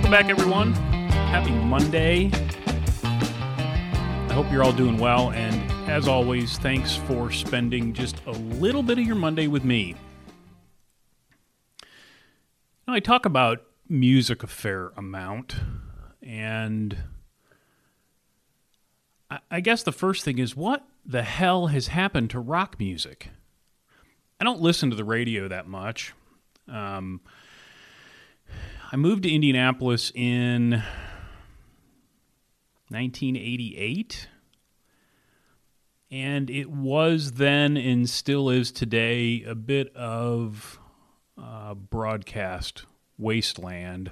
Welcome back, everyone. Happy Monday. I hope you're all doing well. And as always, thanks for spending just a little bit of your Monday with me. Now, I talk about music a fair amount. And I, guess the first thing is what the hell has happened to rock music? I don't listen to the radio that much. Um, I moved to Indianapolis in 1988. And it was then and still is today a bit of uh, broadcast wasteland.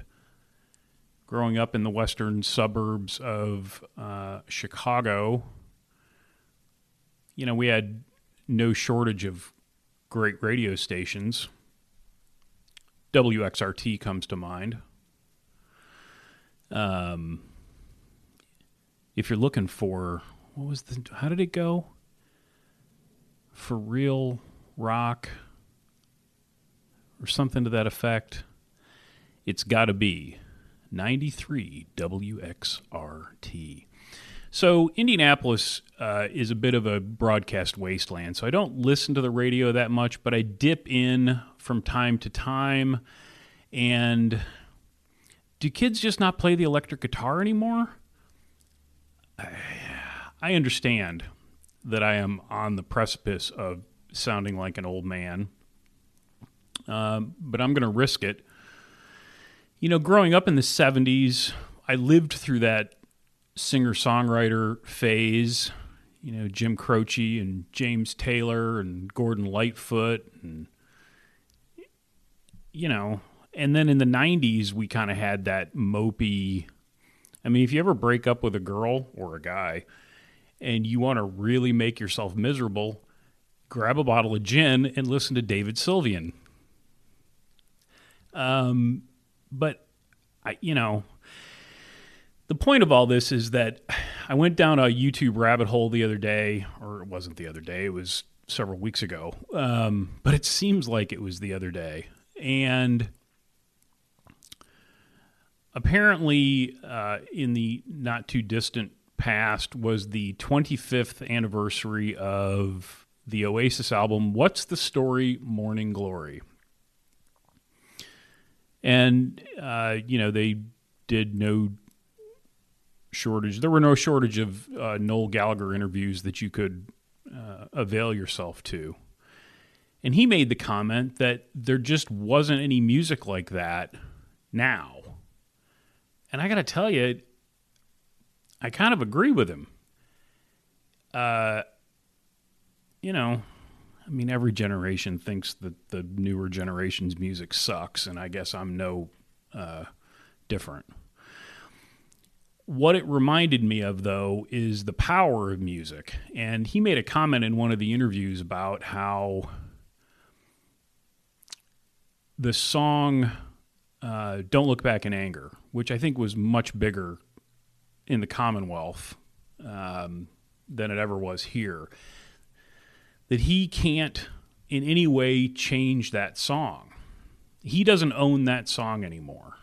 Growing up in the western suburbs of uh, Chicago, you know, we had no shortage of great radio stations. WXRT comes to mind. Um, if you're looking for what was the how did it go? For real rock or something to that effect. It's got to be 93 WXRT. So, Indianapolis uh, is a bit of a broadcast wasteland. So, I don't listen to the radio that much, but I dip in from time to time. And do kids just not play the electric guitar anymore? I, understand that I am on the precipice of sounding like an old man, um, but I'm going to risk it. You know, growing up in the 70s, I lived through that singer songwriter phase. You know, Jim Croce and James Taylor and Gordon Lightfoot and you know, and then in the 90s we kind of had that mopey I mean, if you ever break up with a girl or a guy and you want to really make yourself miserable, grab a bottle of gin and listen to David Sylvian. Um, but I, you know, the point of all this is that I went down a YouTube rabbit hole the other day, or it wasn't the other day, it was several weeks ago. Um, but it seems like it was the other day. And apparently, uh, in the not too distant past, was the 25th anniversary of the Oasis album, What's the Story Morning Glory? And, uh, you know, they did no shortage. There were no shortage of uh, Noel Gallagher interviews that you could uh, avail yourself to. And he made the comment that there just wasn't any music like that now. And I got to tell you, I kind of agree with him. Uh, you know, I mean, every generation thinks that the newer generation's music sucks, and I guess I'm no uh, different. What it reminded me of, though, is the power of music. And he made a comment in one of the interviews about how the song uh, Don't Look Back in Anger, which I think was much bigger in the Commonwealth um, than it ever was here, that he can't in any way change that song. He doesn't own that song anymore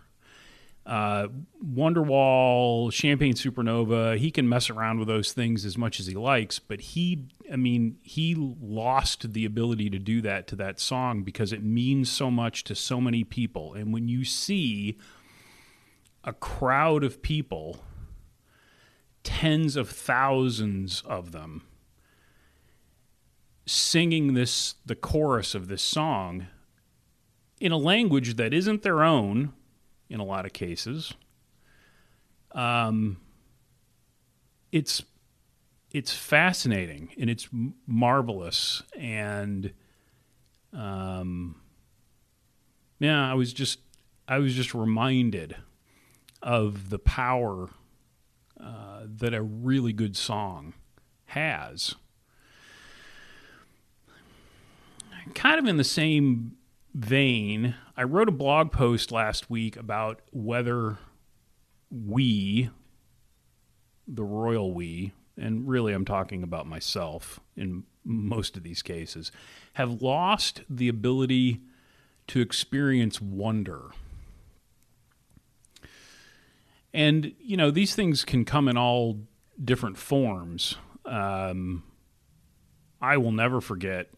uh, Wonderwall, Champagne Supernova, he can mess around with those things as much as he likes, but he, I mean, he lost the ability to do that to that song because it means so much to so many people. And when you see a crowd of people, tens of thousands of them, singing this, the chorus of this song in a language that isn't their own, in a lot of cases. Um, it's it's fascinating and it's marvelous and um, yeah, I was just I was just reminded of the power uh, that a really good song has. Kind of in the same vein, I wrote a blog post last week about whether we, the royal we, and really I'm talking about myself in most of these cases, have lost the ability to experience wonder. And, you know, these things can come in all different forms. Um, I will never forget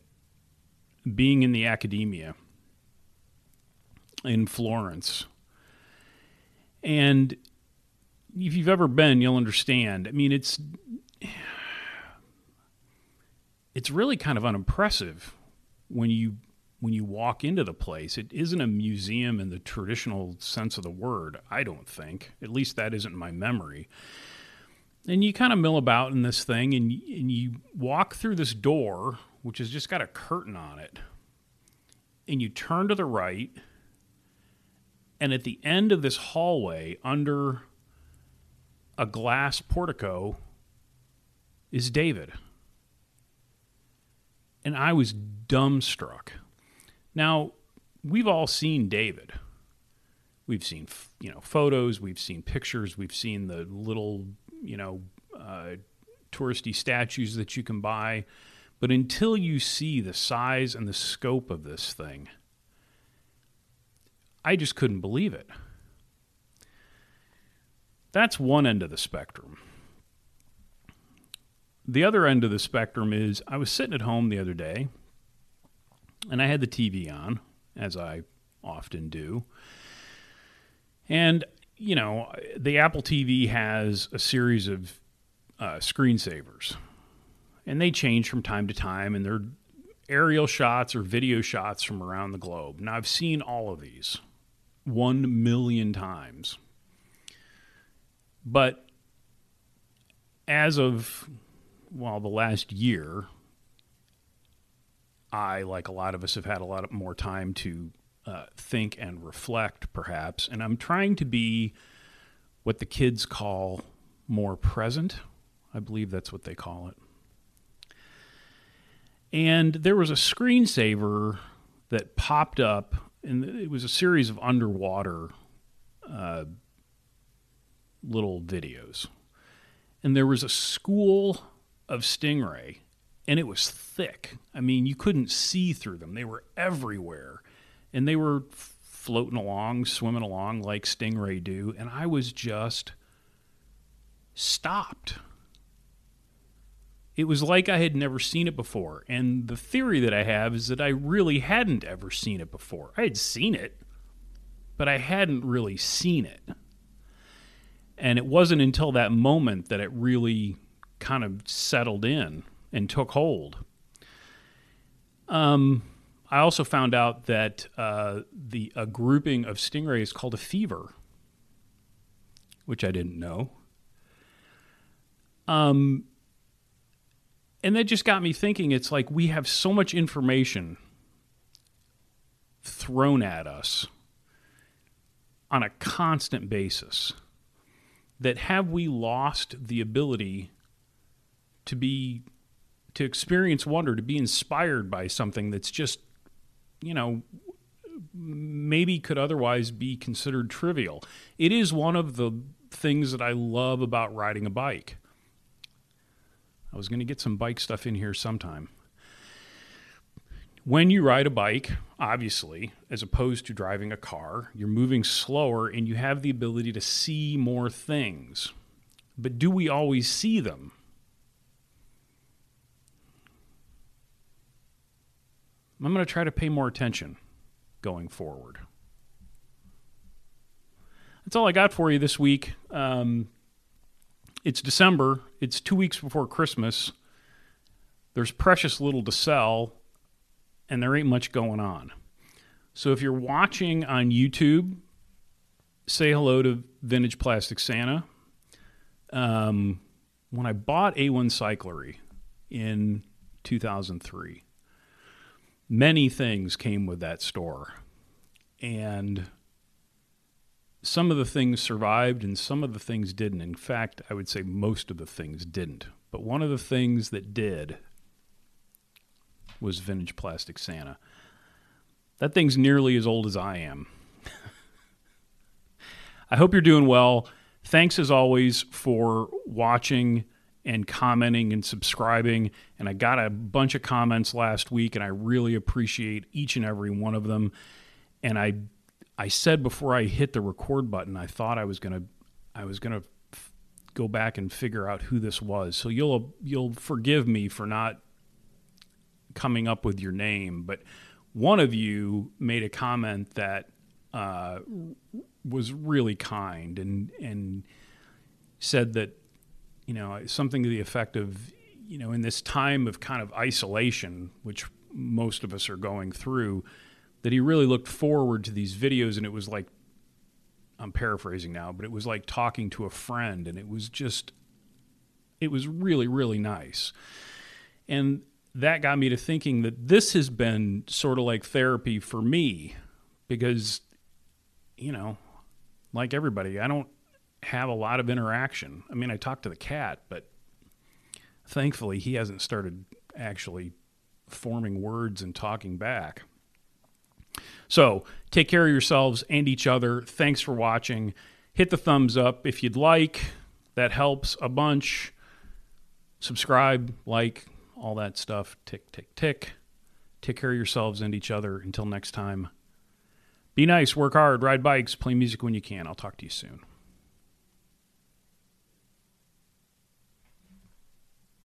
being in the Accademia in Florence. And if you've ever been, you'll understand. I mean, it's it's really kind of unimpressive when you when you walk into the place. It isn't a museum in the traditional sense of the word, I don't think. At least that isn't my memory. And you kind of mill about in this thing and, and you walk through this door, which has just got a curtain on it. And you turn to the right. And at the end of this hallway, under a glass portico, is David. And I was dumbstruck. Now, we've all seen David. We've seen, you know, photos, we've seen pictures, we've seen the little, you know, uh, touristy statues that you can buy. But until you see the size and the scope of this thing, I just couldn't believe it. That's one end of the spectrum. The other end of the spectrum is I was sitting at home the other day and I had the TV on, as I often do. And, you know, the Apple TV has a series of uh, screensavers, and they change from time to time, and they're aerial shots or video shots from around the globe. Now, I've seen all of these one million times. But as of, well, the last year, I, like a lot of us, have had a lot more time to uh, think and reflect, perhaps. And I'm trying to be what the kids call more present. I believe that's what they call it. And there was a screensaver that popped up, and it was a series of underwater uh, little videos. And there was a school of stingray and it was thick. I mean, you couldn't see through them. They were everywhere. And they were floating along, swimming along like stingray do, and I was just stopped. It was like I had never seen it before. And the theory that I have is that I really hadn't ever seen it before. I had seen it, but I hadn't really seen it. And it wasn't until that moment that it really kind of settled in and took hold. Um, I also found out that uh, the a grouping of stingrays called a fever, which I didn't know. Um, and that just got me thinking. It's like we have so much information thrown at us on a constant basis that have we lost the ability to be to experience wonder, to be inspired by something that's just, you know, maybe could otherwise be considered trivial. It is one of the things that I love about riding a bike. I was going to get some bike stuff in here sometime. When you ride a bike, obviously, as opposed to driving a car, you're moving slower and you have the ability to see more things. But do we always see them? I'm going to try to pay more attention going forward. That's all I got for you this week. Um, it's December. It's two weeks before Christmas. There's precious little to sell, and there ain't much going on. So if you're watching on YouTube, say hello to Vintage Plastic Santa. Um, when I bought A1 Cyclery in 2003, many things came with that store. And some of the things survived and some of the things didn't. In fact, I would say most of the things didn't. But one of the things that did was vintage plastic Santa. That thing's nearly as old as I am. I hope you're doing well. Thanks as always for watching and commenting and subscribing. And I got a bunch of comments last week, and I really appreciate each and every one of them. And I, I said before I hit the record button, I thought I was to, I was to f- go back and figure out who this was. So you'll you'll forgive me for not coming up with your name, but one of you made a comment that uh, was really kind and and said that you know something to the effect of you know in this time of kind of isolation, which most of us are going through, that he really looked forward to these videos, and it was like I'm paraphrasing now, but it was like talking to a friend, and it was just it was really really nice, and that got me to thinking that this has been sort of like therapy for me because you know like everybody i don't have a lot of interaction. I mean i talk to the cat but thankfully he hasn't started actually forming words and talking back so take care of yourselves and each other thanks for watching hit the thumbs up if you'd like that helps a bunch subscribe like all that stuff. Tick, tick, tick. Take care of yourselves and each other. Until next time, be nice, work hard, ride bikes, play music when you can. I'll talk to you soon.